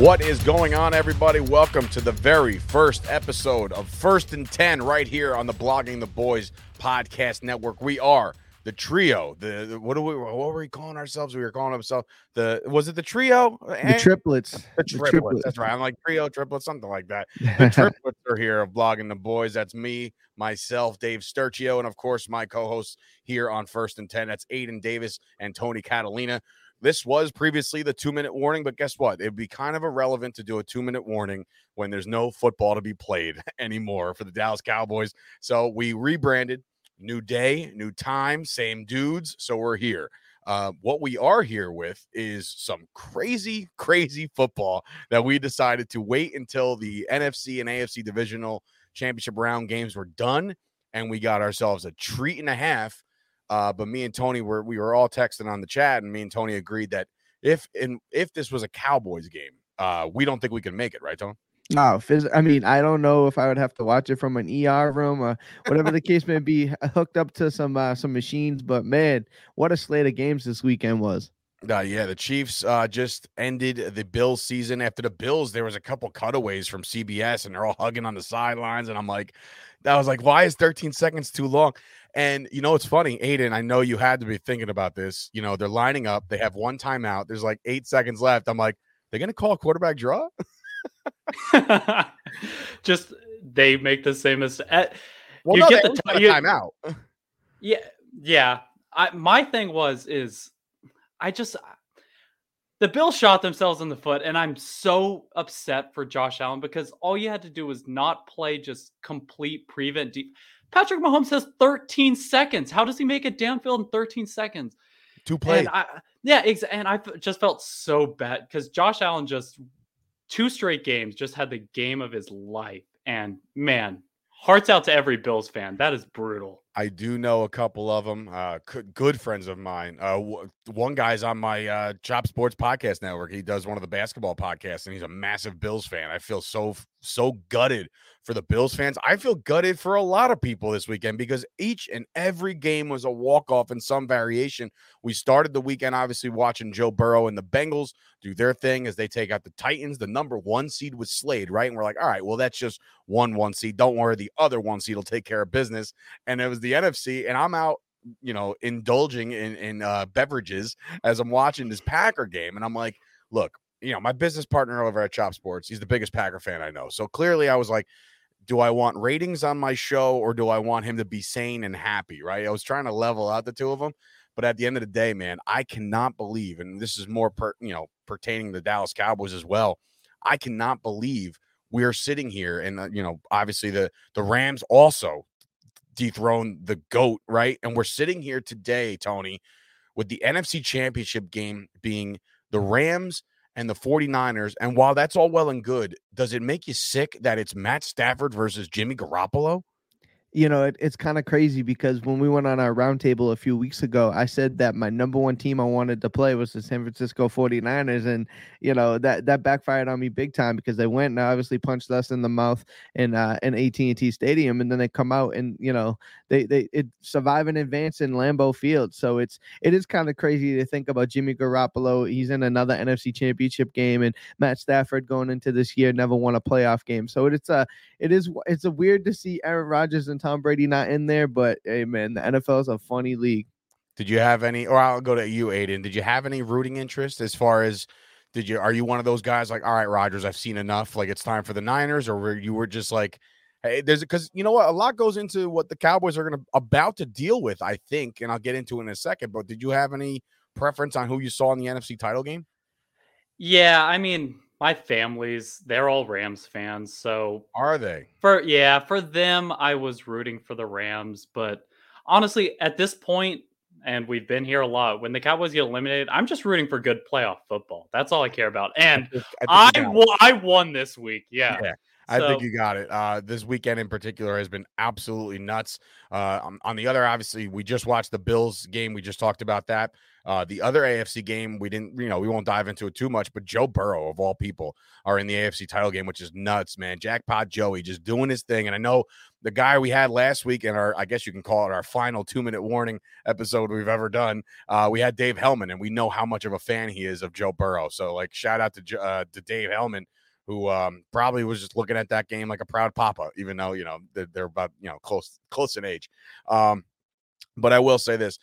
What is going on, everybody? Welcome to the very first episode of First and 10 right here on the Blogging the Boys podcast network. We are the trio. The, the what do we what were we calling ourselves? We were calling ourselves the was it the trio? The triplets. The, the triplets. triplets. That's right. I'm like trio, triplets, something like that. The triplets are here of Blogging the Boys. That's me, myself, Dave Sturchio, and of course my co-hosts here on First and 10. That's Aidan Davis and Tony Catalina. This was previously the two minute warning, but guess what? It'd be kind of irrelevant to do a two minute warning when there's no football to be played anymore for the Dallas Cowboys. So we rebranded, new day, new time, same dudes. So we're here. Uh, what we are here with is some crazy, crazy football that we decided to wait until the NFC and AFC divisional championship round games were done. And we got ourselves a treat and a half uh, but me and Tony were we were all texting on the chat, and me and Tony agreed that if in if this was a Cowboys game, uh, we don't think we can make it, right, Tony? No, phys- I mean, I don't know if I would have to watch it from an ER room or whatever the case may be, hooked up to some uh, some machines. But man, what a slate of games this weekend was. Uh, yeah, the Chiefs uh, just ended the Bills season. After the Bills, there was a couple cutaways from CBS, and they're all hugging on the sidelines. And I'm like, that was like, why is 13 seconds too long? And you know, it's funny, Aidan. I know you had to be thinking about this. You know, they're lining up. They have one timeout. There's like eight seconds left. I'm like, they're gonna call quarterback draw. Just they make the same as uh, well, you no, get the t- you, timeout. Yeah, yeah. I, my thing was is I just the Bills shot themselves in the foot, and I'm so upset for Josh Allen because all you had to do was not play just complete prevent deep. Patrick Mahomes has 13 seconds. How does he make it downfield in 13 seconds? Two plays. yeah, ex- and I just felt so bad because Josh Allen just two straight games just had the game of his life. And man, hearts out to every Bills fan. That is brutal. I do know a couple of them, uh, good friends of mine. Uh, one guy's on my uh, Chop Sports podcast network. He does one of the basketball podcasts, and he's a massive Bills fan. I feel so so gutted for the Bills fans. I feel gutted for a lot of people this weekend because each and every game was a walk off in some variation. We started the weekend obviously watching Joe Burrow and the Bengals do their thing as they take out the Titans. The number one seed was Slade, right? And we're like, all right, well, that's just one one seed. Don't worry, the other one seed will take care of business. And it was the NFC, and I'm out you know indulging in in uh, beverages as I'm watching this Packer game, and I'm like, look, you know, my business partner over at Chop Sports, he's the biggest Packer fan I know. So clearly, I was like, do I want ratings on my show or do I want him to be sane and happy? Right. I was trying to level out the two of them. But at the end of the day, man, I cannot believe, and this is more per, you know, pertaining to the Dallas Cowboys as well. I cannot believe we are sitting here and uh, you know, obviously the the Rams also dethroned the goat, right? And we're sitting here today, Tony, with the NFC Championship game being the Rams and the 49ers. And while that's all well and good, does it make you sick that it's Matt Stafford versus Jimmy Garoppolo? You know, it, it's kind of crazy because when we went on our roundtable a few weeks ago, I said that my number one team I wanted to play was the San Francisco 49ers. And, you know, that, that backfired on me big time because they went and obviously punched us in the mouth in, uh, in AT&T Stadium. And then they come out and, you know, they, they it survive and advance in Lambeau Field. So it's, it is kind of crazy to think about Jimmy Garoppolo. He's in another NFC championship game and Matt Stafford going into this year never won a playoff game. So it's a, it is, it's a weird to see Aaron Rodgers and Tom Brady not in there, but hey, man, the NFL is a funny league. Did you have any, or I'll go to you, Aidan. Did you have any rooting interest as far as, did you, are you one of those guys like, all right, Rodgers, I've seen enough, like it's time for the Niners, or were you were just like, Hey, there's because you know what, a lot goes into what the Cowboys are going to about to deal with. I think, and I'll get into it in a second. But did you have any preference on who you saw in the NFC title game? Yeah, I mean, my family's they're all Rams fans, so are they? For yeah, for them, I was rooting for the Rams, but honestly, at this point, and we've been here a lot. When the Cowboys get eliminated, I'm just rooting for good playoff football. That's all I care about. And I I, I, I won this week. Yeah. yeah. I so, think you got it. Uh, this weekend in particular has been absolutely nuts. Uh, on, on, the other, obviously, we just watched the Bills game. We just talked about that. Uh, the other AFC game, we didn't, you know, we won't dive into it too much, but Joe Burrow, of all people, are in the AFC title game, which is nuts, man. Jackpot Joey just doing his thing. And I know the guy we had last week in our, I guess you can call it our final two minute warning episode we've ever done. Uh, we had Dave Helman, and we know how much of a fan he is of Joe Burrow. So, like, shout out to, uh, to Dave Helman who um, probably was just looking at that game like a proud papa, even though you know they're, about you know close close in age. Um, but I will say this: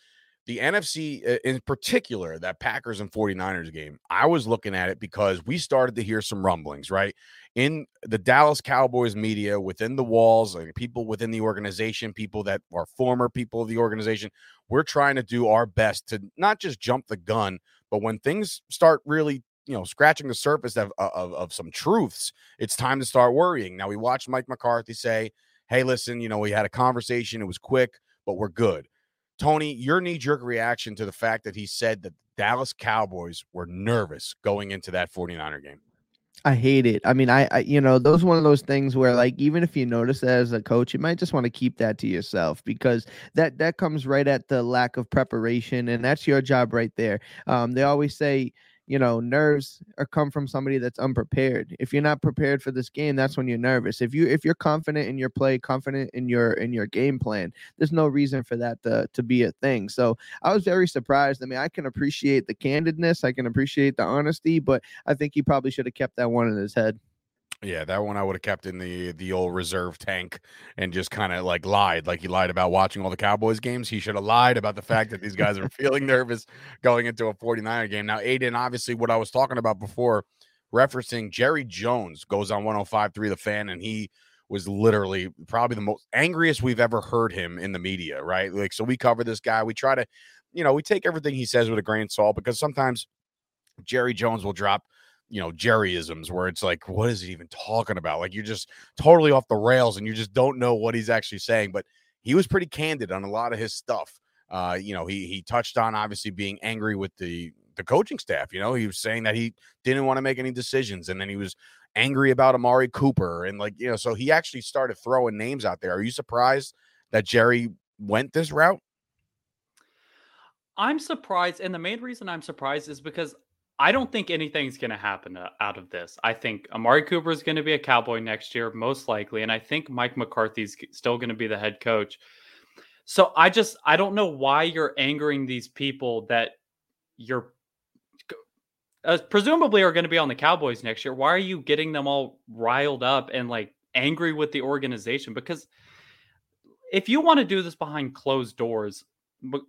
the NFC in particular, that Packers and 49ers game, I was looking at it because we started to hear some rumblings, right? In the Dallas Cowboys media, within the walls, like people within the organization, people that are former people of the organization, we're trying to do our best to not just jump the gun, but when things start really you know scratching the surface of, of, of some truths it's time to start worrying now we watched mike mccarthy say hey listen you know we had a conversation it was quick but we're good tony your knee-jerk reaction to the fact that he said that dallas cowboys were nervous going into that 49er game I hate it. I mean, I, I, you know, those one of those things where like even if you notice that as a coach, you might just want to keep that to yourself because that that comes right at the lack of preparation, and that's your job right there. Um, they always say, you know, nerves are come from somebody that's unprepared. If you're not prepared for this game, that's when you're nervous. If you if you're confident in your play, confident in your in your game plan, there's no reason for that to to be a thing. So I was very surprised. I mean, I can appreciate the candidness, I can appreciate the honesty, but I think he probably should have kept that one in his head. Yeah, that one I would have kept in the the old reserve tank and just kind of like lied, like he lied about watching all the Cowboys games. He should have lied about the fact that these guys are feeling nervous going into a 49er game. Now, Aidan, obviously, what I was talking about before, referencing Jerry Jones goes on 105.3 The Fan, and he was literally probably the most angriest we've ever heard him in the media, right? Like, so we cover this guy. We try to, you know, we take everything he says with a grain of salt because sometimes Jerry Jones will drop – you know jerryisms where it's like what is he even talking about? Like you're just totally off the rails and you just don't know what he's actually saying but he was pretty candid on a lot of his stuff. Uh you know he he touched on obviously being angry with the the coaching staff you know he was saying that he didn't want to make any decisions and then he was angry about amari cooper and like you know so he actually started throwing names out there. Are you surprised that jerry went this route? I'm surprised, and the main reason I'm surprised is because I don't think anything's going to happen uh, out of this. I think Amari Cooper is going to be a Cowboy next year, most likely, and I think Mike McCarthy's still going to be the head coach. So I just I don't know why you're angering these people that you're uh, presumably are going to be on the Cowboys next year. Why are you getting them all riled up and like angry with the organization? Because if you want to do this behind closed doors,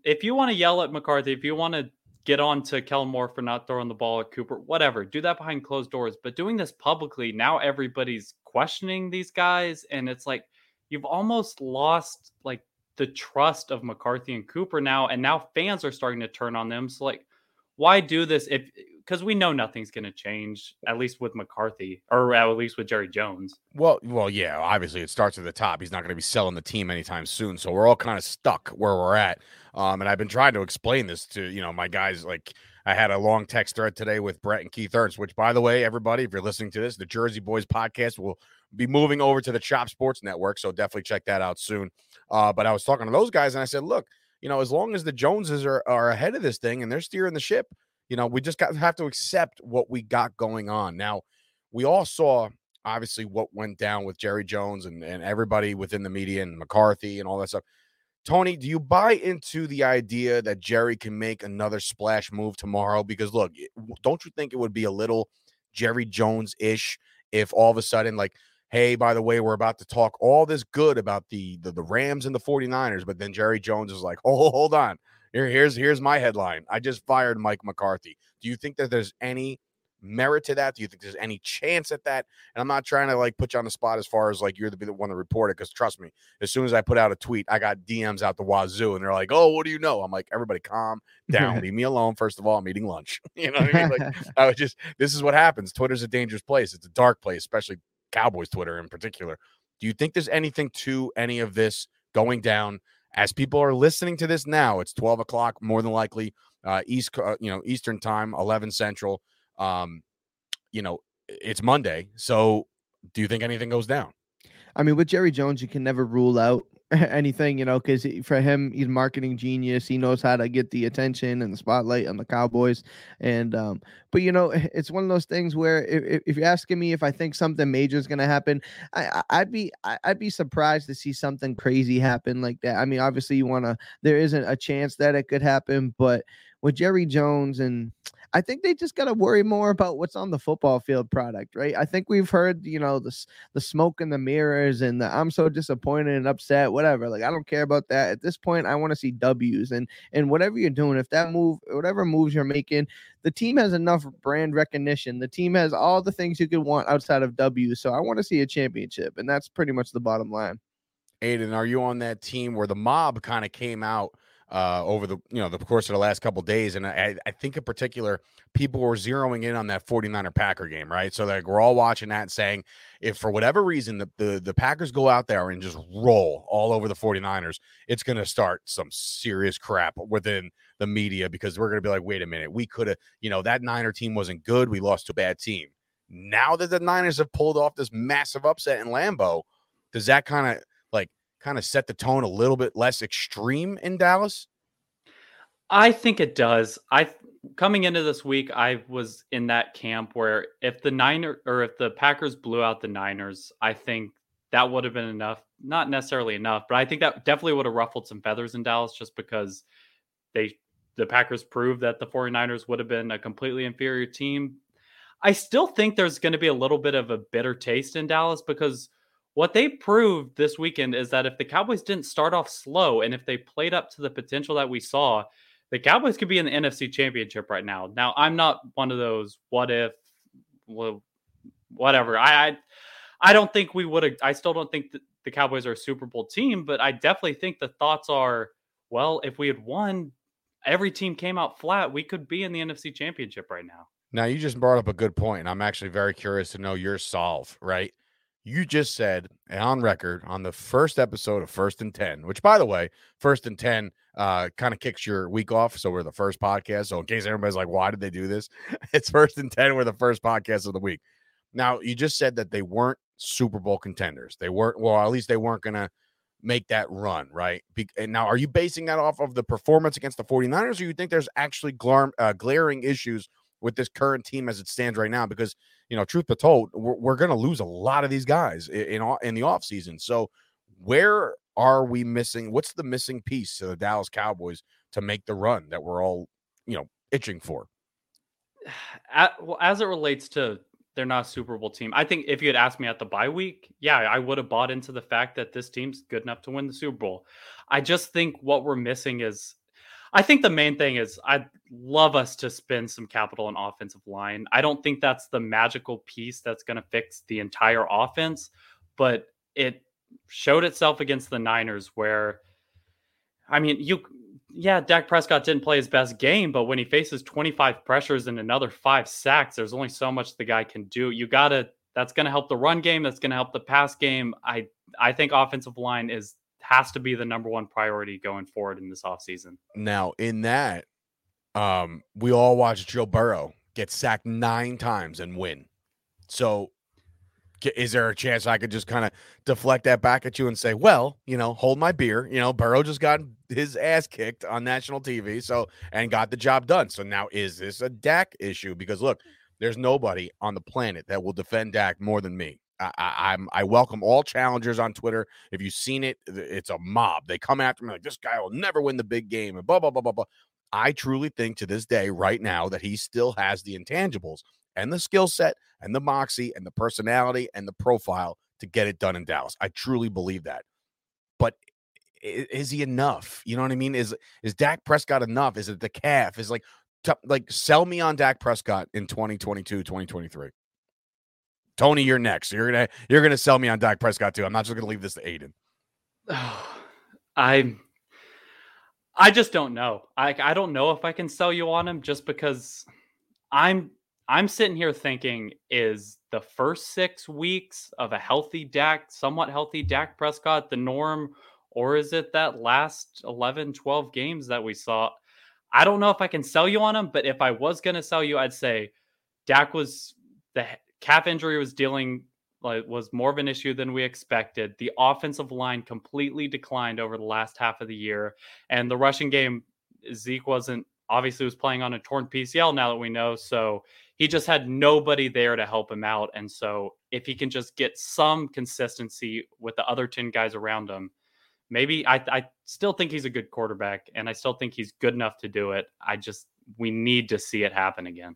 if you want to yell at McCarthy, if you want to get on to Kellen Moore for not throwing the ball at Cooper, whatever. Do that behind closed doors. But doing this publicly, now everybody's questioning these guys. And it's like you've almost lost like the trust of McCarthy and Cooper now. And now fans are starting to turn on them. So, like, why do this if because we know nothing's going to change at least with McCarthy or at least with Jerry Jones. Well, well, yeah, obviously it starts at the top. He's not going to be selling the team anytime soon, so we're all kind of stuck where we're at. Um, and I've been trying to explain this to you know my guys. Like I had a long text thread today with Brett and Keith Ernst, which by the way, everybody, if you're listening to this, the Jersey Boys podcast will be moving over to the Chop Sports Network, so definitely check that out soon. Uh, but I was talking to those guys, and I said, look, you know, as long as the Joneses are are ahead of this thing and they're steering the ship you know, we just got have to accept what we got going on. Now, we all saw obviously what went down with Jerry Jones and, and everybody within the media and McCarthy and all that stuff. Tony, do you buy into the idea that Jerry can make another splash move tomorrow? Because look, don't you think it would be a little Jerry Jones ish if all of a sudden, like, hey, by the way, we're about to talk all this good about the, the, the Rams and the 49ers, but then Jerry Jones is like, oh, hold on. Here, here's here's my headline. I just fired Mike McCarthy. Do you think that there's any merit to that? Do you think there's any chance at that? And I'm not trying to like put you on the spot as far as like you're the one to report it because trust me, as soon as I put out a tweet, I got DMs out the wazoo and they're like, "Oh, what do you know?" I'm like, "Everybody, calm down, leave me alone." First of all, I'm eating lunch. You know what I mean? Like, I was just this is what happens. Twitter's a dangerous place. It's a dark place, especially Cowboys Twitter in particular. Do you think there's anything to any of this going down? As people are listening to this now, it's 12 o'clock, more than likely, uh, East, uh, you know, Eastern time, 11 Central. Um, you know, it's Monday. So do you think anything goes down? I mean, with Jerry Jones, you can never rule out anything, you know, because for him, he's marketing genius. He knows how to get the attention and the spotlight on the Cowboys. And, um, but you know, it's one of those things where if, if you're asking me if I think something major is going to happen, I, I'd be I'd be surprised to see something crazy happen like that. I mean, obviously, you want to. There isn't a chance that it could happen, but with Jerry Jones and I think they just got to worry more about what's on the football field product, right? I think we've heard, you know, the the smoke and the mirrors and the I'm so disappointed and upset, whatever. Like I don't care about that. At this point, I want to see W's and and whatever you're doing, if that move, whatever moves you're making, the team has enough brand recognition. The team has all the things you could want outside of W's. So I want to see a championship, and that's pretty much the bottom line. Aidan, are you on that team where the mob kind of came out? Uh, over the you know the course of the last couple days, and I, I think in particular people were zeroing in on that 49er Packer game, right? So like we're all watching that and saying if for whatever reason the, the, the Packers go out there and just roll all over the 49ers, it's going to start some serious crap within the media because we're going to be like, wait a minute, we could have, you know, that Niner team wasn't good. We lost to a bad team. Now that the Niners have pulled off this massive upset in Lambeau, does that kind of kind of set the tone a little bit less extreme in Dallas? I think it does. I coming into this week, I was in that camp where if the Niner or if the Packers blew out the Niners, I think that would have been enough. Not necessarily enough, but I think that definitely would have ruffled some feathers in Dallas just because they the Packers proved that the 49ers would have been a completely inferior team. I still think there's going to be a little bit of a bitter taste in Dallas because what they proved this weekend is that if the Cowboys didn't start off slow and if they played up to the potential that we saw, the Cowboys could be in the NFC Championship right now. Now, I'm not one of those what if, whatever. I, I, I don't think we would. I still don't think the Cowboys are a Super Bowl team, but I definitely think the thoughts are, well, if we had won, every team came out flat, we could be in the NFC Championship right now. Now, you just brought up a good point, and I'm actually very curious to know your solve, right? You just said on record on the first episode of First and 10, which by the way, First and 10 uh, kind of kicks your week off. So we're the first podcast. So in case everybody's like, why did they do this? It's First and 10. We're the first podcast of the week. Now, you just said that they weren't Super Bowl contenders. They weren't, well, at least they weren't going to make that run, right? Be- and now, are you basing that off of the performance against the 49ers, or you think there's actually glar- uh, glaring issues with this current team as it stands right now? Because you know, truth be told, we're, we're going to lose a lot of these guys in in, in the offseason. So, where are we missing? What's the missing piece to the Dallas Cowboys to make the run that we're all, you know, itching for? well, as it relates to they're not a Super Bowl team, I think if you had asked me at the bye week, yeah, I would have bought into the fact that this team's good enough to win the Super Bowl. I just think what we're missing is I think the main thing is I'd love us to spend some capital on offensive line. I don't think that's the magical piece that's going to fix the entire offense, but it showed itself against the Niners where I mean, you yeah, Dak Prescott didn't play his best game, but when he faces 25 pressures and another 5 sacks, there's only so much the guy can do. You got to that's going to help the run game, that's going to help the pass game. I I think offensive line is has to be the number one priority going forward in this offseason. Now, in that, um, we all watched Joe Burrow get sacked nine times and win. So, is there a chance I could just kind of deflect that back at you and say, well, you know, hold my beer. You know, Burrow just got his ass kicked on national TV, so and got the job done. So now, is this a Dak issue? Because look, there's nobody on the planet that will defend Dak more than me. I, am I welcome all challengers on Twitter. If you've seen it, it's a mob. They come after me like this guy will never win the big game and blah blah blah blah blah. I truly think to this day, right now, that he still has the intangibles and the skill set and the moxie and the personality and the profile to get it done in Dallas. I truly believe that. But is he enough? You know what I mean? Is is Dak Prescott enough? Is it the calf? Is like t- like sell me on Dak Prescott in 2022, 2023. Tony, you're next. You're gonna you're gonna sell me on Dak Prescott too. I'm not just gonna leave this to Aidan. I I just don't know. I I don't know if I can sell you on him just because I'm I'm sitting here thinking is the first 6 weeks of a healthy Dak, somewhat healthy Dak Prescott the norm or is it that last 11 12 games that we saw? I don't know if I can sell you on him, but if I was going to sell you, I'd say Dak was the calf injury was dealing like was more of an issue than we expected. The offensive line completely declined over the last half of the year, and the rushing game Zeke wasn't obviously was playing on a torn PCL now that we know, so he just had nobody there to help him out. And so if he can just get some consistency with the other 10 guys around him, maybe I, I still think he's a good quarterback and I still think he's good enough to do it. I just we need to see it happen again.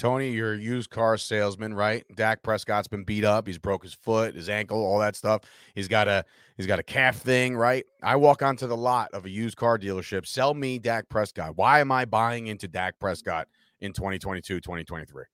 Tony, you're a used car salesman, right? Dak Prescott's been beat up. He's broke his foot, his ankle, all that stuff. He's got a he's got a calf thing, right? I walk onto the lot of a used car dealership. Sell me Dak Prescott. Why am I buying into Dak Prescott in 2022, 2023?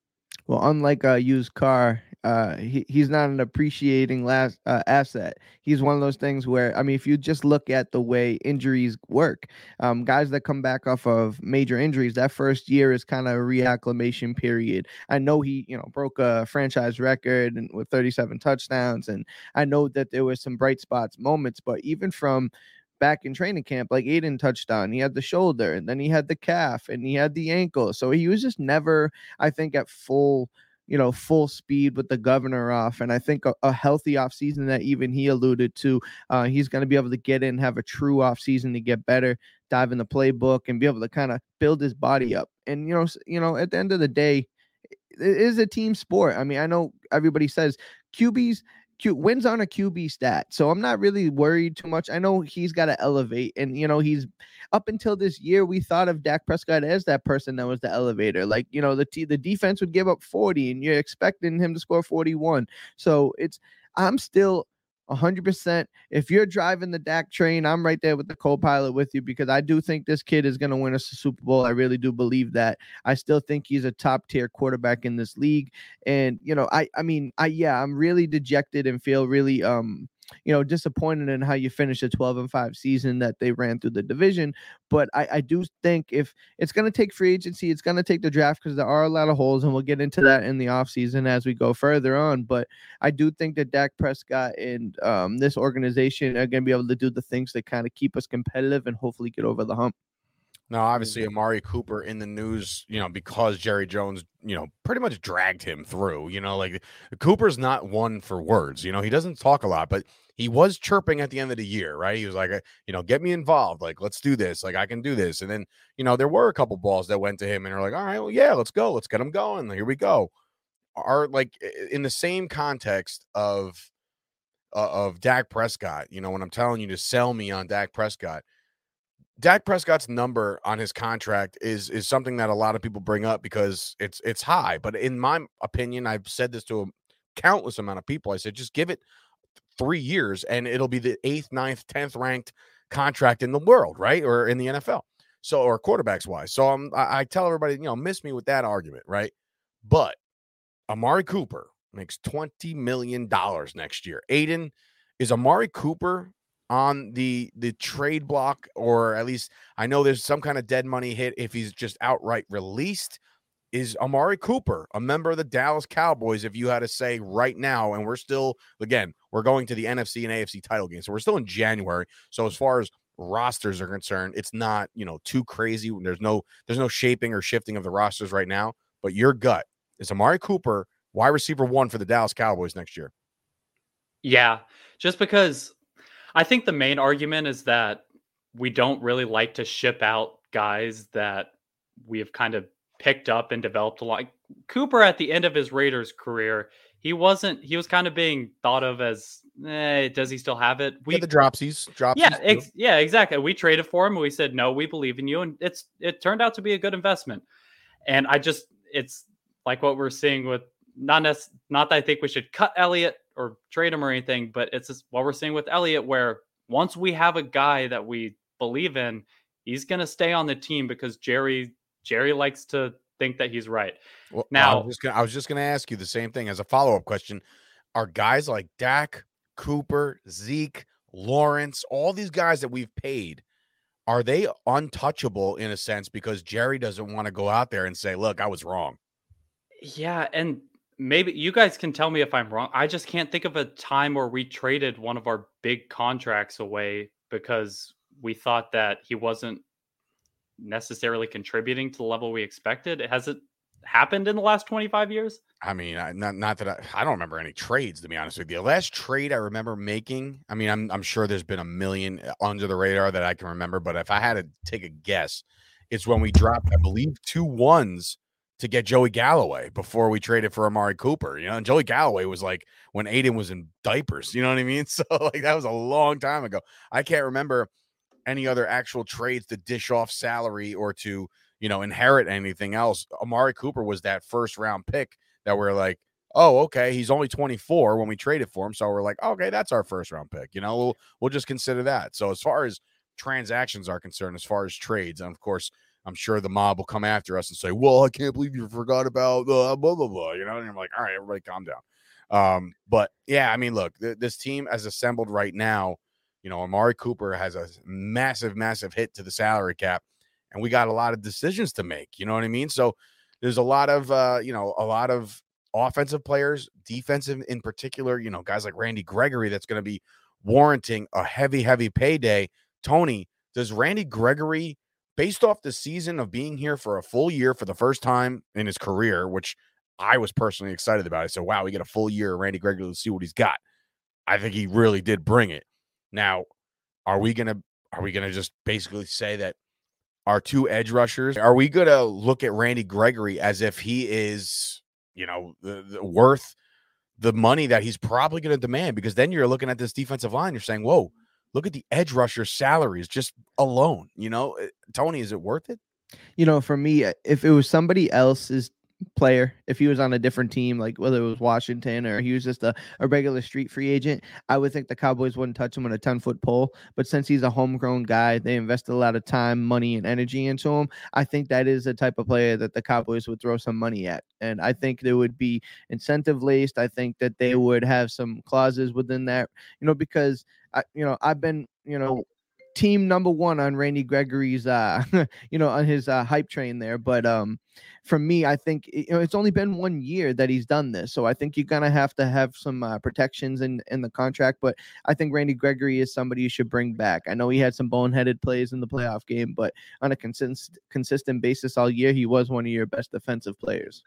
Well, unlike a used car, uh, he, he's not an appreciating last uh, asset. He's one of those things where, I mean, if you just look at the way injuries work, um, guys that come back off of major injuries, that first year is kind of a reacclimation period. I know he, you know, broke a franchise record and with 37 touchdowns, and I know that there were some bright spots moments, but even from back in training camp, like Aidan touched on. He had the shoulder and then he had the calf and he had the ankle. So he was just never, I think, at full, you know, full speed with the governor off. And I think a, a healthy off season that even he alluded to, uh, he's going to be able to get in, have a true off season to get better, dive in the playbook and be able to kind of build his body up. And, you know, you know, at the end of the day, it is a team sport. I mean, I know everybody says QBs Q wins on a QB stat. So I'm not really worried too much. I know he's got to elevate. And, you know, he's up until this year, we thought of Dak Prescott as that person that was the elevator. Like, you know, the, t- the defense would give up 40 and you're expecting him to score 41. So it's, I'm still 100%. If you're driving the Dak train, I'm right there with the co pilot with you because I do think this kid is going to win us a Super Bowl. I really do believe that. I still think he's a top tier quarterback in this league. And, you know, I, I mean, I, yeah, I'm really dejected and feel really, um, you know, disappointed in how you finish a 12 and 5 season that they ran through the division. But I, I do think if it's going to take free agency, it's going to take the draft because there are a lot of holes, and we'll get into that in the offseason as we go further on. But I do think that Dak Prescott and um, this organization are going to be able to do the things that kind of keep us competitive and hopefully get over the hump. Now, obviously, Amari Cooper in the news, you know, because Jerry Jones, you know, pretty much dragged him through. You know, like Cooper's not one for words. You know, he doesn't talk a lot, but he was chirping at the end of the year, right? He was like, uh, you know, get me involved. Like, let's do this. Like, I can do this. And then, you know, there were a couple balls that went to him, and they're like, all right, well, yeah, let's go. Let's get him going. Here we go. are like in the same context of uh, of Dak Prescott. You know, when I'm telling you to sell me on Dak Prescott, Dak Prescott's number on his contract is is something that a lot of people bring up because it's it's high. But in my opinion, I've said this to a countless amount of people. I said just give it three years and it'll be the eighth, ninth, tenth ranked contract in the world, right? Or in the NFL. So or quarterbacks wise. So I'm I, I tell everybody, you know, miss me with that argument, right? But Amari Cooper makes $20 million next year. Aidan, is Amari Cooper on the the trade block, or at least I know there's some kind of dead money hit if he's just outright released. Is Amari Cooper a member of the Dallas Cowboys? If you had to say right now, and we're still again, we're going to the NFC and AFC title game, so we're still in January. So as far as rosters are concerned, it's not you know too crazy. There's no there's no shaping or shifting of the rosters right now. But your gut is Amari Cooper wide receiver one for the Dallas Cowboys next year. Yeah, just because I think the main argument is that we don't really like to ship out guys that we have kind of picked up and developed a lot. Cooper at the end of his Raiders career, he wasn't. He was kind of being thought of as, eh, does he still have it? We yeah, the dropsies, dropsies. Yeah, ex- yeah, exactly. We traded for him. And we said no, we believe in you, and it's it turned out to be a good investment. And I just, it's like what we're seeing with not nec- not that I think we should cut Elliott or trade him or anything, but it's just what we're seeing with Elliott, where once we have a guy that we believe in, he's going to stay on the team because Jerry Jerry likes to think that he's right. Well, now, I was, gonna, I was just going to ask you the same thing as a follow up question: Are guys like Dak, Cooper, Zeke, Lawrence, all these guys that we've paid? Are they untouchable in a sense because Jerry doesn't want to go out there and say, "Look, I was wrong." Yeah, and maybe you guys can tell me if I'm wrong. I just can't think of a time where we traded one of our big contracts away because we thought that he wasn't necessarily contributing to the level we expected. Has it happened in the last 25 years? I mean, not not that I, I don't remember any trades to be honest with you. The last trade I remember making, I mean, I'm I'm sure there's been a million uh, under the radar that I can remember, but if I had to take a guess, it's when we dropped, I believe, two ones to get Joey Galloway before we traded for Amari Cooper. You know, and Joey Galloway was like when Aidan was in diapers. You know what I mean? So like that was a long time ago. I can't remember any other actual trades to dish off salary or to you know inherit anything else. Amari Cooper was that first round pick that we're like, oh, okay, he's only 24 when we traded for him. So we're like, okay, that's our first round pick. You know, we'll we'll just consider that. So as far as transactions are concerned, as far as trades, and of course I'm sure the mob will come after us and say, "Well, I can't believe you forgot about uh, blah blah blah," you know. And I'm like, "All right, everybody, calm down." Um, but yeah, I mean, look, th- this team as assembled right now, you know, Amari Cooper has a massive, massive hit to the salary cap, and we got a lot of decisions to make. You know what I mean? So there's a lot of, uh, you know, a lot of offensive players, defensive in particular. You know, guys like Randy Gregory that's going to be warranting a heavy, heavy payday. Tony, does Randy Gregory? Based off the season of being here for a full year for the first time in his career, which I was personally excited about. I said, wow, we get a full year of Randy Gregory to see what he's got. I think he really did bring it. Now, are we gonna are we gonna just basically say that our two edge rushers are we gonna look at Randy Gregory as if he is, you know, the, the worth the money that he's probably gonna demand? Because then you're looking at this defensive line, you're saying, whoa, look at the edge rusher salaries just alone. You know, eh, Tony, is it worth it? You know, for me, eh, if it was somebody else's player, if he was on a different team, like whether it was Washington or he was just a, a regular street free agent, I would think the Cowboys wouldn't touch him on a 10 foot pole. But since he's a homegrown guy, they invested a lot of time, money, and energy into him. I think that is the type of player that the Cowboys would throw some money at. And I think there would be incentive laced. I think that they would have some clauses within that, you know, because I, you know, I've been, you know, team number one on Randy Gregory's, uh, you know, on his uh, hype train there. But um, for me, I think you know it's only been one year that he's done this, so I think you're gonna have to have some uh, protections in in the contract. But I think Randy Gregory is somebody you should bring back. I know he had some boneheaded plays in the playoff game, but on a consistent consistent basis all year, he was one of your best defensive players.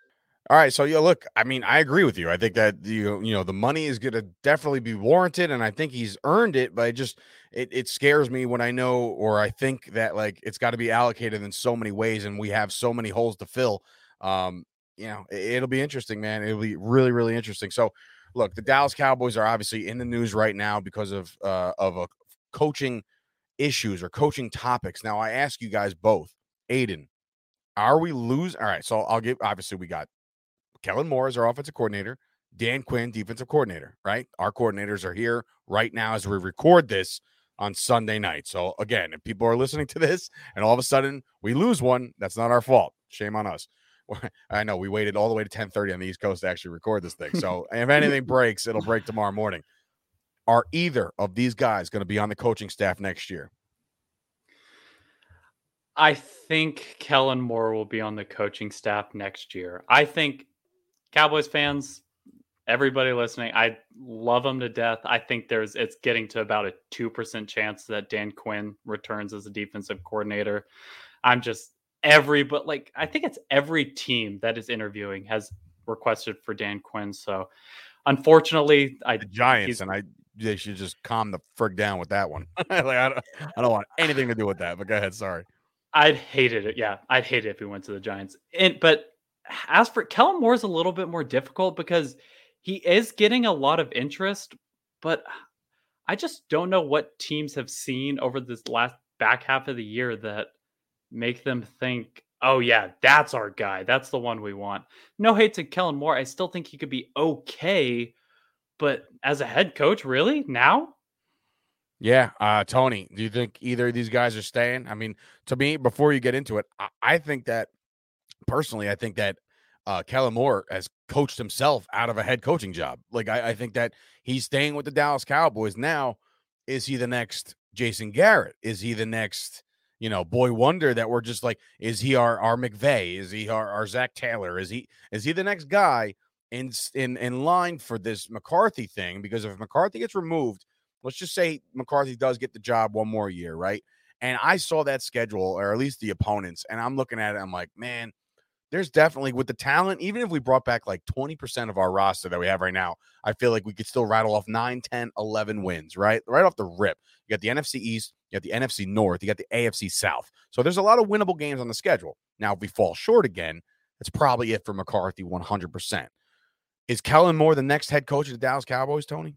All right, so yeah, look, I mean, I agree with you. I think that you you know the money is going to definitely be warranted, and I think he's earned it. But it just it it scares me when I know or I think that like it's got to be allocated in so many ways, and we have so many holes to fill. Um, you know, it'll be interesting, man. It'll be really, really interesting. So, look, the Dallas Cowboys are obviously in the news right now because of uh, of a coaching issues or coaching topics. Now, I ask you guys both, Aidan, are we losing? All right, so I'll give. Obviously, we got Kellen Moore is our offensive coordinator, Dan Quinn, defensive coordinator. Right, our coordinators are here right now as we record this on Sunday night. So again, if people are listening to this and all of a sudden we lose one, that's not our fault. Shame on us. I know we waited all the way to 10:30 on the East Coast to actually record this thing. So if anything breaks, it'll break tomorrow morning. Are either of these guys going to be on the coaching staff next year? I think Kellen Moore will be on the coaching staff next year. I think Cowboys fans, everybody listening, I love them to death. I think there's it's getting to about a 2% chance that Dan Quinn returns as a defensive coordinator. I'm just every but like I think it's every team that is interviewing has requested for Dan Quinn. So unfortunately, I the Giants and I they should just calm the frig down with that one. like I don't, I don't want anything to do with that. But go ahead. Sorry. I'd hated it. Yeah, I'd hate it if he went to the Giants. And but as for Kellen Moore is a little bit more difficult because he is getting a lot of interest, but I just don't know what teams have seen over this last back half of the year that make them think, oh, yeah, that's our guy. That's the one we want. No hate to Kellen Moore. I still think he could be okay. But as a head coach, really? Now? Yeah. Uh, Tony, do you think either of these guys are staying? I mean, to me, before you get into it, I, I think that personally, I think that uh, Kellen Moore has coached himself out of a head coaching job. Like, I, I think that he's staying with the Dallas Cowboys. Now, is he the next Jason Garrett? Is he the next you know, boy wonder that we're just like, is he our our McVay? Is he our, our Zac Taylor? Is he is he the next guy in in in line for this McCarthy thing? Because if McCarthy gets removed, let's just say McCarthy does get the job one more year, right? And I saw that schedule, or at least the opponents, and I'm looking at it, I'm like, man, there's definitely with the talent, even if we brought back like 20% of our roster that we have right now, I feel like we could still rattle off 9, 10, 11 wins, right? Right off the rip. You got the NFC East, you got the NFC North, you got the AFC South. So there's a lot of winnable games on the schedule. Now, if we fall short again, that's probably it for McCarthy 100%. Is Kellen Moore the next head coach of the Dallas Cowboys, Tony?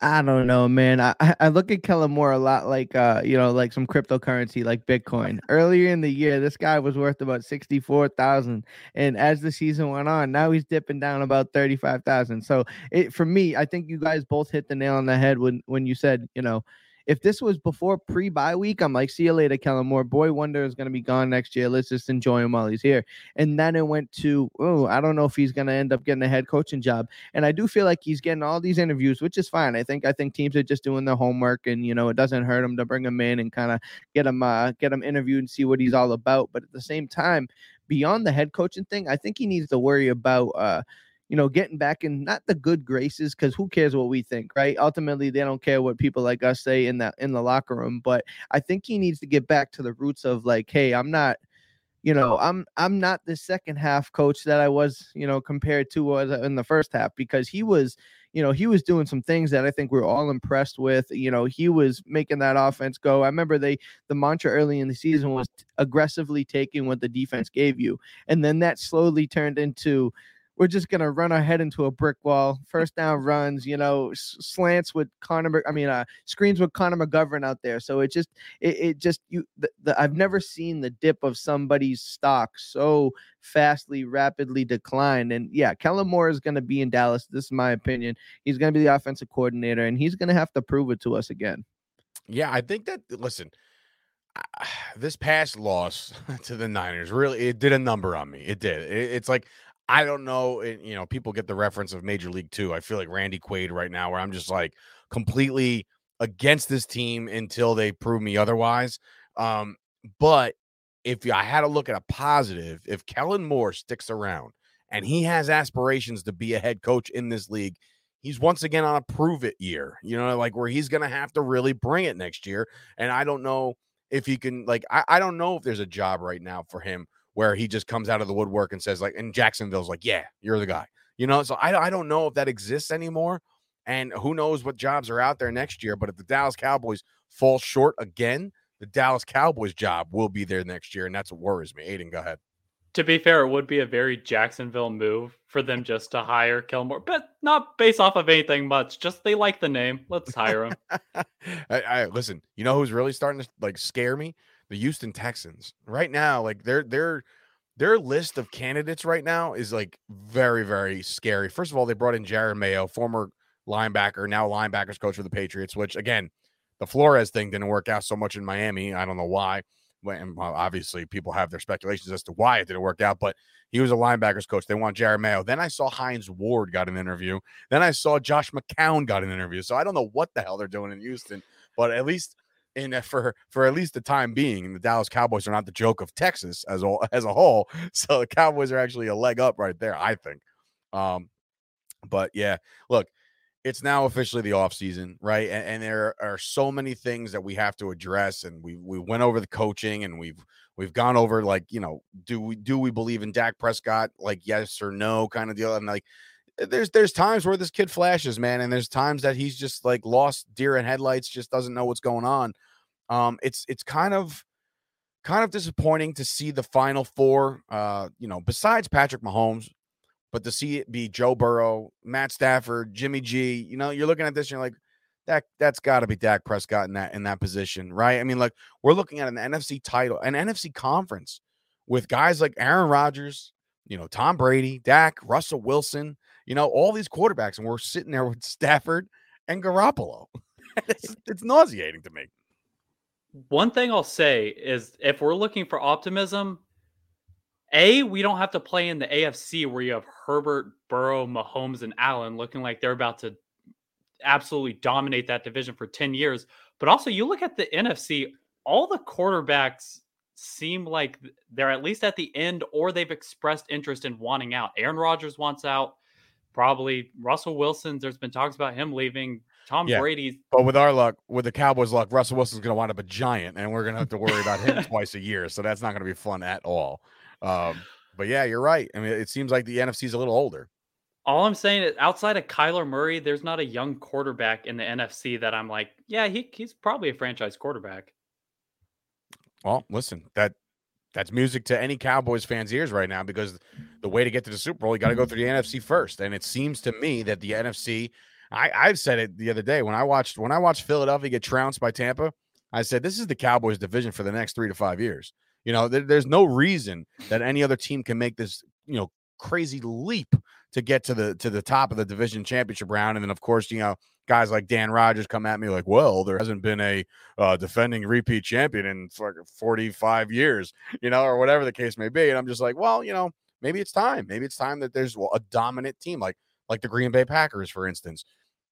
I don't know, man. I, I look at Kellen Moore a lot like uh, you know, like some cryptocurrency like Bitcoin. Earlier in the year, this guy was worth about sixty-four thousand. And as the season went on, now he's dipping down about thirty-five thousand. So it for me, I think you guys both hit the nail on the head when when you said, you know, if this was before pre bye week, I'm like, see you later, Kellen Moore. Boy Wonder is going to be gone next year. Let's just enjoy him while he's here. And then it went to, oh, I don't know if he's going to end up getting a head coaching job. And I do feel like he's getting all these interviews, which is fine. I think I think teams are just doing their homework, and you know it doesn't hurt him to bring him in and kind of get him uh, get him interviewed and see what he's all about. But at the same time, beyond the head coaching thing, I think he needs to worry about. Uh, you know, getting back in not the good graces because who cares what we think, right? Ultimately, they don't care what people like us say in that in the locker room. But I think he needs to get back to the roots of like, hey, I'm not, you know, I'm I'm not the second half coach that I was, you know, compared to was uh, in the first half because he was, you know, he was doing some things that I think we're all impressed with. You know, he was making that offense go. I remember they the mantra early in the season was aggressively taking what the defense gave you, and then that slowly turned into we're just gonna run our head into a brick wall. First down runs, you know, slants with Connor. I mean, uh, screens with Connor McGovern out there. So it just, it, it just you. The, the, I've never seen the dip of somebody's stock so fastly, rapidly decline. And yeah, Kellen Moore is gonna be in Dallas. This is my opinion. He's gonna be the offensive coordinator, and he's gonna have to prove it to us again. Yeah, I think that. Listen, this past loss to the Niners really it did a number on me. It did. It, it's like I don't know. You know, people get the reference of Major League Two. I feel like Randy Quaid right now, where I'm just like completely against this team until they prove me otherwise. Um, but if I had to look at a positive, if Kellen Moore sticks around and he has aspirations to be a head coach in this league, he's once again on a prove it year, you know, like where he's going to have to really bring it next year. And I don't know if he can, like, I, I don't know if there's a job right now for him where he just comes out of the woodwork and says like, and Jacksonville's like, yeah, you're the guy. You know, so I, I don't know if that exists anymore. And who knows what jobs are out there next year. But if the Dallas Cowboys fall short again, the Dallas Cowboys job will be there next year. And that's what worries me. Aidan, go ahead. To be fair, it would be a very Jacksonville move for them just to hire Kellen Moore, but not based off of anything much. Just they like the name. Let's hire him. I, I listen. You know who's really starting to like scare me? The Houston Texans. Right now, like they're they're their list of candidates right now is like very very scary. First of all, they brought in Jerod Mayo, former linebacker, now linebackers coach for the Patriots. Which again, the Flores thing didn't work out so much in Miami. I don't know why and obviously people have their speculations as to why it didn't work out, but he was a linebackers coach. They want Jerod Mayo. Then I saw Hines Ward got an interview. Then I saw Josh McCown got an interview. So I don't know what the hell they're doing in Houston, but at least in for for at least the time being, the Dallas Cowboys are not the joke of Texas as a as a whole. So the Cowboys are actually a leg up right there, I think. Um, but yeah, look, it's now officially the off season, right? And, and, there are so many things that we have to address. And we we went over the coaching, and we've we've gone over like you know, do we do we believe in Dak Prescott? Like yes or no kind of deal. And like there's there's times where this kid flashes, man, and there's times that he's just like lost deer in headlights, just doesn't know what's going on. Um, it's it's kind of kind of disappointing to see the final four. Uh, you know, besides Patrick Mahomes, but to see it be Joe Burrow, Matt Stafford, Jimmy G, you know, you're looking at this and you're like, that that's got to be Dak Prescott in that in that position, right? I mean, like we're looking at an NFC title, an NFC conference with guys like Aaron Rodgers, you know, Tom Brady, Dak, Russell Wilson, you know, all these quarterbacks, and we're sitting there with Stafford and Garoppolo. it's, it's nauseating to me. One thing I'll say is if we're looking for optimism, a, we don't have to play in the AFC where you have Herbert, Burrow, Mahomes, and Allen looking like they're about to absolutely dominate that division for 10 years. But also, you look at the NFC, all the quarterbacks seem like they're at least at the end or they've expressed interest in wanting out. Aaron Rodgers wants out. Probably Russell Wilson. There's been talks about him leaving. Tom yeah, Brady's. But with our luck, with the Cowboys' luck, Russell Wilson's going to wind up a giant, and we're going to have to worry about him twice a year. So that's not going to be fun at all. Um, but yeah, you're right. I mean, it seems like the NFC's a little older. All I'm saying is outside of Kyler Murray, there's not a young quarterback in the NFC that I'm like, yeah, he, he's probably a franchise quarterback. Well, listen, that that's music to any Cowboys fans' ears right now because the way to get to the Super Bowl, you got to go through the NFC first. And it seems to me that the NFC, I, I've said it the other day when I watched when I watched Philadelphia get trounced by Tampa, I said this is the Cowboys division for the next three to five years. You know, there, there's no reason that any other team can make this, you know, crazy leap to get to the to the top of the division championship round. And then, of course, you know, guys like Dan Rogers come at me like, well, there hasn't been a uh, defending repeat champion in like 45 years, you know, or whatever the case may be. And I'm just like, well, you know, maybe it's time. Maybe it's time that there's a dominant team like like the Green Bay Packers, for instance.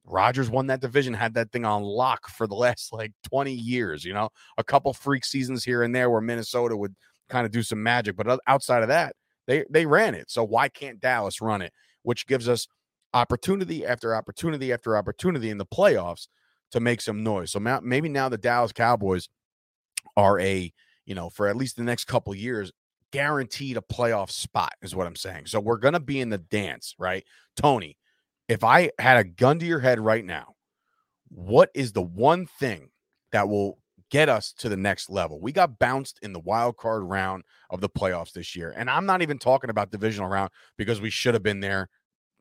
Rodgers won that division, had that thing on lock for the last like 20 years, you know, a couple freak seasons here and there where Minnesota would kind of do some magic, but outside of that, they they ran it. So why can't Dallas run it? Which gives us opportunity after opportunity after opportunity in the playoffs to make some noise. So maybe now the Dallas Cowboys are a, you know, for at least the next couple years guaranteed a playoff spot is what I'm saying. So we're going to be in the dance, right? Tony, if I had a gun to your head right now, what is the one thing that will get us to the next level? We got bounced in the wild card round of the playoffs this year. And I'm not even talking about divisional round because we should have been there,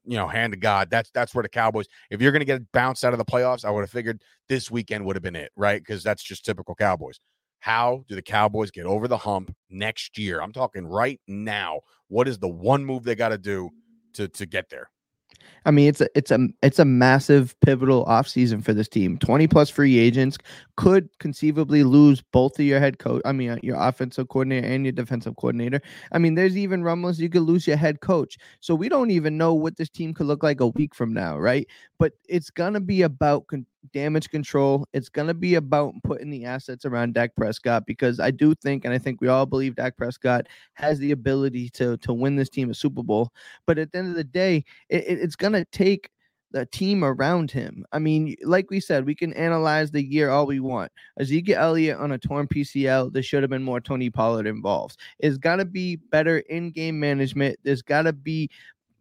you know, hand to God. That's that's where the Cowboys, if you're going to get bounced out of the playoffs, I would have figured this weekend would have been it, right? Because that's just typical Cowboys. How do the Cowboys get over the hump next year? I'm talking right now. What is the one move they got to do to to get there? I mean, it's a it's a it's a massive pivotal offseason for this team. 20 plus free agents could conceivably lose both of your head coach. I mean, uh, your offensive coordinator and your defensive coordinator. I mean, there's even rumblings you could lose your head coach. So we don't even know what this team could look like a week from now, right? But it's gonna be about con- damage control. It's going to be about putting the assets around Dak Prescott because I do think, and I think we all believe Dak Prescott has the ability to to win this team a Super Bowl. But at the end of the day, it, it's going to take the team around him. I mean, like we said, we can analyze the year all we want. Ezekiel Elliott on a torn PCL, there should have been more Tony Pollard involved. It's got to be better in game management. There's got to be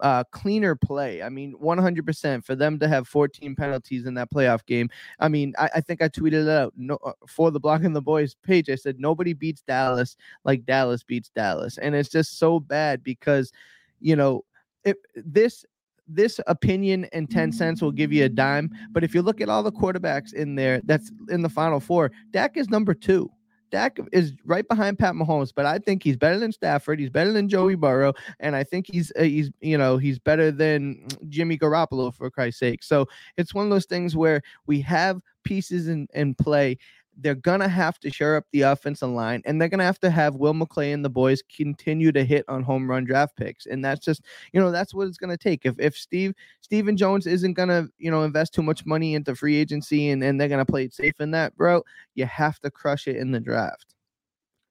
uh, cleaner play. I mean, 100% for them to have 14 penalties in that playoff game. I mean, I, I think I tweeted it out no, uh, for the Blogging the Boys page. I said, nobody beats Dallas like Dallas beats Dallas. And it's just so bad because, you know, if this this opinion and 10 cents will give you a dime. But if you look at all the quarterbacks in there that's in the final four, Dak is number two. Dak is right behind Pat Mahomes, but I think he's better than Stafford. He's better than Joey Burrow, and I think he's uh, he's you know he's better than Jimmy Garoppolo for Christ's sake. So it's one of those things where we have pieces in, in play, they're gonna have to shore up the offensive line, and they're gonna have to have Will McClay and the boys continue to hit on home run draft picks, and that's just you know that's what it's gonna take. If if Steve Stephen Jones isn't gonna you know invest too much money into free agency and and they're gonna play it safe in that, bro, you have to crush it in the draft.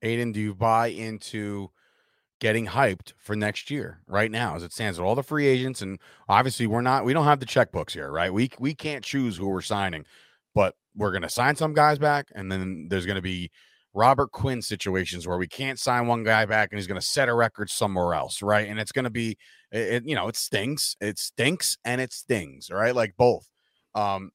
Aidan, do you buy into? getting hyped for next year right now as it stands with all the free agents and obviously we're not we don't have the checkbooks here right we we can't choose who we're signing we're going to sign some guys back, and then there's going to be Robert Quinn situations where we can't sign one guy back and he's going to set a record somewhere else, right? And it's going to be, it, you know, it stinks, it stinks, and it stings, right? Like both. Um,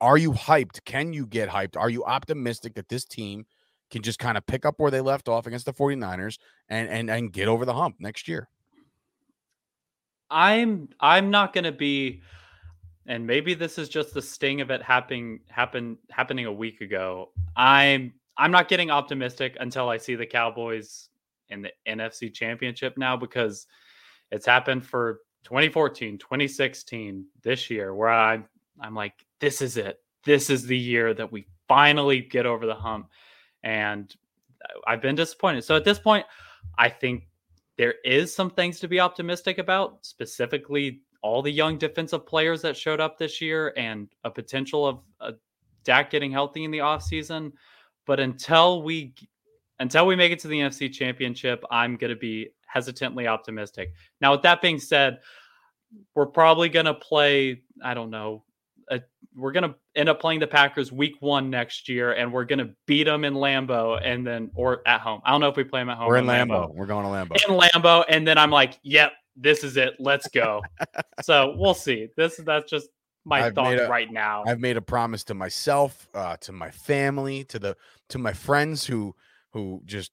are you hyped? Can you get hyped? Are you optimistic that this team can just kind of pick up where they left off against the 49ers and and and get over the hump next year? I'm I'm not going to be and maybe this is just the sting of it happening happen happening a week ago. I'm I'm not getting optimistic until I see the Cowboys in the NFC Championship now because it's happened for 2014, 2016, this year where I'm I'm like this is it. This is the year that we finally get over the hump and I've been disappointed. So at this point, I think there is some things to be optimistic about, specifically all the young defensive players that showed up this year and a potential of uh, Dak getting healthy in the offseason. But until we until we make it to the NFC Championship, I'm going to be hesitantly optimistic. Now, with that being said, we're probably going to play. I don't know. A, we're going to end up playing the Packers week one next year, and we're going to beat them in Lambeau, and then or at home. I don't know if we play them at home. We're in Lambeau. Lambeau. We're going to Lambeau. In Lambeau, and then I'm like, yep, this is it. Let's go. so we'll see. This that's just my I've thoughts a, right now. I've made a promise to myself, uh, to my family, to the to my friends who who just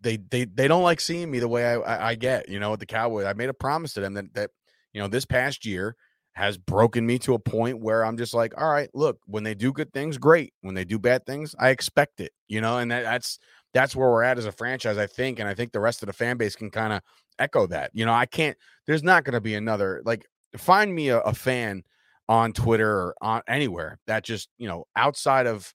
they they they don't like seeing me the way I, I, I get. You know, with the Cowboys, I made a promise to them that that you know this past year has broken me to a point where I'm just like, all right, look, when they do good things, great. When they do bad things, I expect it. You know, and that, that's that's where we're at as a franchise, I think. And I think the rest of the fan base can kind of echo that. You know, I can't, there's not going to be another, like, find me a, a, fan on Twitter or on anywhere that just, you know, outside of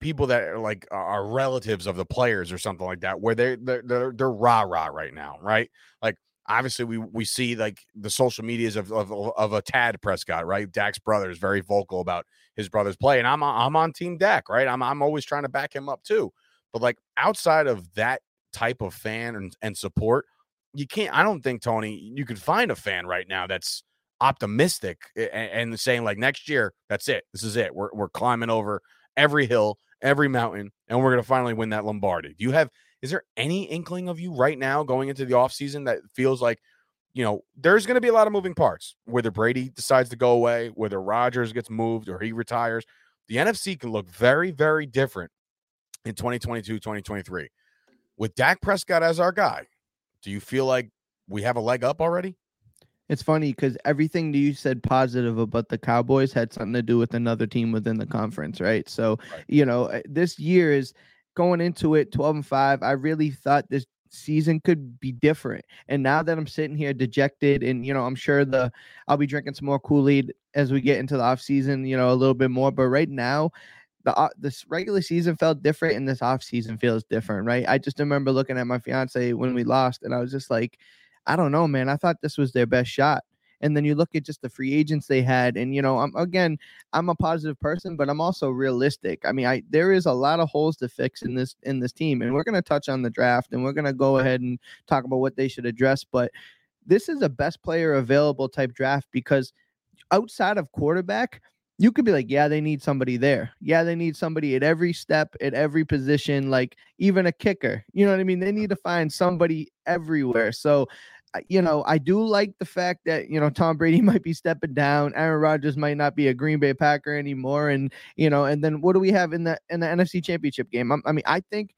people that are like are relatives of the players or something like that, where they're, they're, they're, they're rah rah right now, right? Like, obviously we we see like the social medias of, of of a Tad Prescott, right? Dak's brother is very vocal about his brother's play, and I'm I'm on Team Dak, right? I'm I'm always trying to back him up too. But like outside of that type of fan and, and support, you can't. I don't think Tony, you could find a fan right now that's optimistic and, and saying like next year, that's it. This is it. We're we're climbing over every hill, every mountain, and we're gonna finally win that Lombardi. Do you have? Is there any inkling of you right now going into the offseason that feels like you know, there's going to be a lot of moving parts. Whether Brady decides to go away, whether Rodgers gets moved or he retires, the NFC can look very, very different in 2022, 2023. With Dak Prescott as our guy, do you feel like we have a leg up already? It's funny because everything that you said positive about the Cowboys had something to do with another team within the conference, right? So, right. you know, eh, this year is going into it 12 and 5. I really thought this season could be different. And now that I'm sitting here dejected and you know, I'm sure the I'll be drinking some more Kool-Aid as we get into the off season, you know, a little bit more, but right now the uh, this regular season felt different and this off season feels different, right? I just remember looking at my fiance when we lost and I was just like, I don't know, man. I thought this was their best shot. And then you look at just the free agents they had, and you know, I'm again, I'm a positive person, but I'm also realistic. I mean, I there is a lot of holes to fix in this in this team, and we're gonna touch on the draft, and we're gonna go ahead and talk about what they should address. But this is a best player available type draft because outside of quarterback, you could be like, yeah, they need somebody there. Yeah, they need somebody at every step, at every position, like even a kicker. You know what I mean? They need to find somebody everywhere. So you know, I do like the fact that you know Tom Brady might be stepping down, Aaron Rodgers might not be a Green Bay Packer anymore, and you know, and then what do we have in the in the NFC Championship game? I, I mean, I think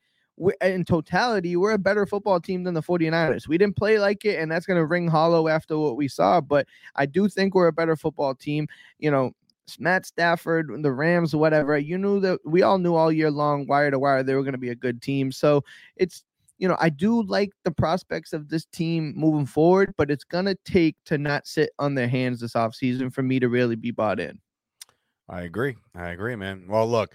in totality, we're a better football team than the 49ers. We didn't play like it, and that's going to ring hollow after what we saw. But I do think we're a better football team. You know, Matt Stafford, the Rams, whatever. You knew that we all knew all year long, wire to wire, they were going to be a good team. So it's you know, I do like the prospects of this team moving forward, but it's going to take to not sit on their hands this offseason for me to really be bought in. I agree. I agree, man. Well, look,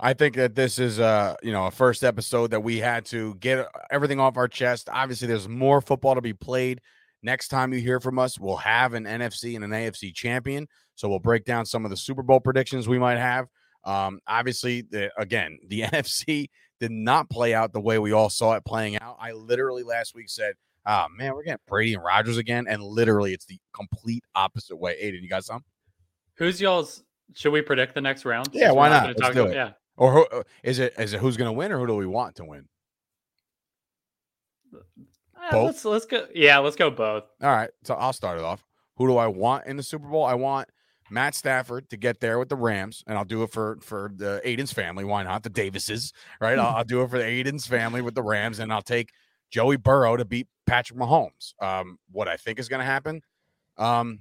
I think that this is uh, you know, a first episode that we had to get uh, everything off our chest. Obviously, there's more football to be played. Next time you hear from us, we'll have an NFC and an AFC champion. So we'll break down some of the Super Bowl predictions we might have. Um, obviously, the, again, the NFC did not play out the way we all saw it playing out. I literally last week said, "Oh man, we're getting Brady and Rodgers again," and literally it's the complete opposite way. Aidan, you got some? Who's y'all's? Should we predict the next round? Yeah, why not? Let's do about, it. Yeah. Or who, uh, is it? Is it who's going to win, or who do we want to win? Uh, Both? let's let's go. Yeah, let's go both. All right, so I'll start it off. Who do I want in the Super Bowl? I want Matt Stafford to get there with the Rams, and I'll do it for for the Aidan's family. Why not the Davises? Right? I'll, I'll do it for the Aidan's family with the Rams, and I'll take Joey Burrow to beat Patrick Mahomes. Um, what I think is going to happen, um,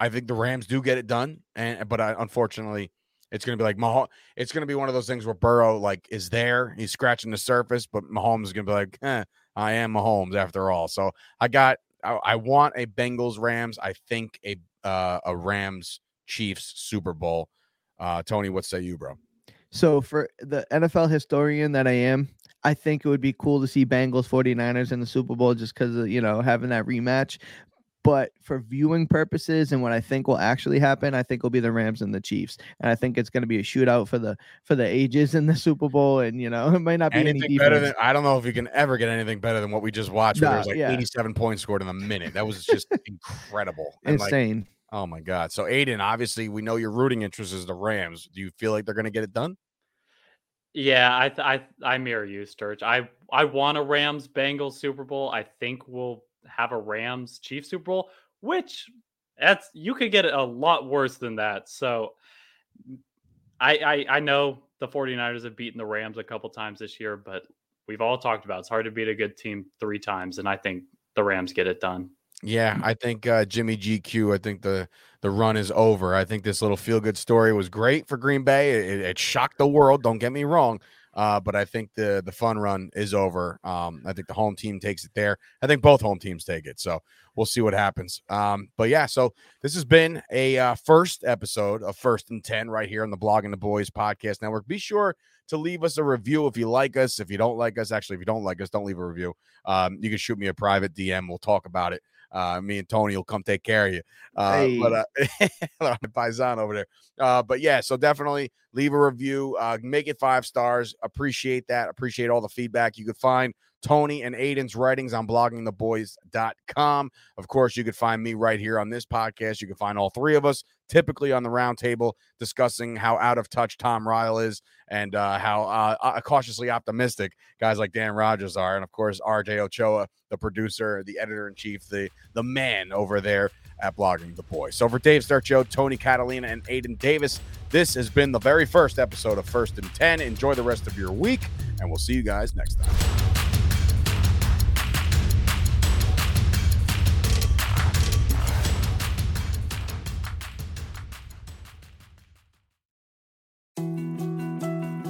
I think the Rams do get it done, and but I, unfortunately, it's going to be like Mahomes. It's going to be one of those things where Burrow like is there, he's scratching the surface, but Mahomes is going to be like, eh, I am Mahomes after all. So I got, I, I want a Bengals Rams. I think a uh, a Rams Chiefs Super Bowl. Uh, Tony, what say you, bro? So for the NFL historian that I am, I think it would be cool to see Bengals 49ers in the Super Bowl just because of, you know, having that rematch. But for viewing purposes and what I think will actually happen, I think will be the Rams and the Chiefs. And I think it's going to be a shootout for the for the ages in the Super Bowl. And you know, it might not be Anything any better than I don't know if you can ever get anything better than what we just watched. Where there was like yeah. 87 points scored in a minute. That was just incredible. And, like, Insane. Oh my god. So Aidan, obviously we know your rooting interest is the Rams. Do you feel like they're going to get it done? Yeah, I th- I I mirror you, Sturge. I I want a Rams Bengals Super Bowl. I think we'll have a Rams Chiefs Super Bowl, which that's you could get a lot worse than that. So I I, I know the 49ers have beaten the Rams a couple times this year, but we've all talked about it's hard to beat a good team three times, and I think the Rams get it done. Yeah, I think uh, Jimmy GQ. I think the the run is over. I think this little feel good story was great for Green Bay. It, it shocked the world. Don't get me wrong, uh, but I think the the fun run is over. Um, I think the home team takes it there. I think both home teams take it. So we'll see what happens. Um, but yeah, so this has been a uh, first episode of First and Ten right here on the Blogging the Boys podcast network. Be sure to leave us a review if you like us. If you don't like us, actually, if you don't like us, don't leave a review. Um, you can shoot me a private DM. We'll talk about it. Uh, me and Tony will come take care of you. Uh, But uh, Paisan over there. Uh, but yeah, so definitely leave a review. Uh, make it five stars. Appreciate that. Appreciate all the feedback. You could find Tony and Aidan's writings on bloggingtheboys.com. Of course, you could find me right here on this podcast. You can find all three of us typically on the round table discussing how out of touch Tom Ryle is and uh, how uh, uh, cautiously optimistic guys like Dan Rogers are. And of course, RJ Ochoa, the producer, the editor in chief, the, the man over there at Blogging the Boys. So for Dave Sturchio, Tony Catalina, and Aidan Davis, this has been the very first episode of First and 10. Enjoy the rest of your week, and we'll see you guys next time.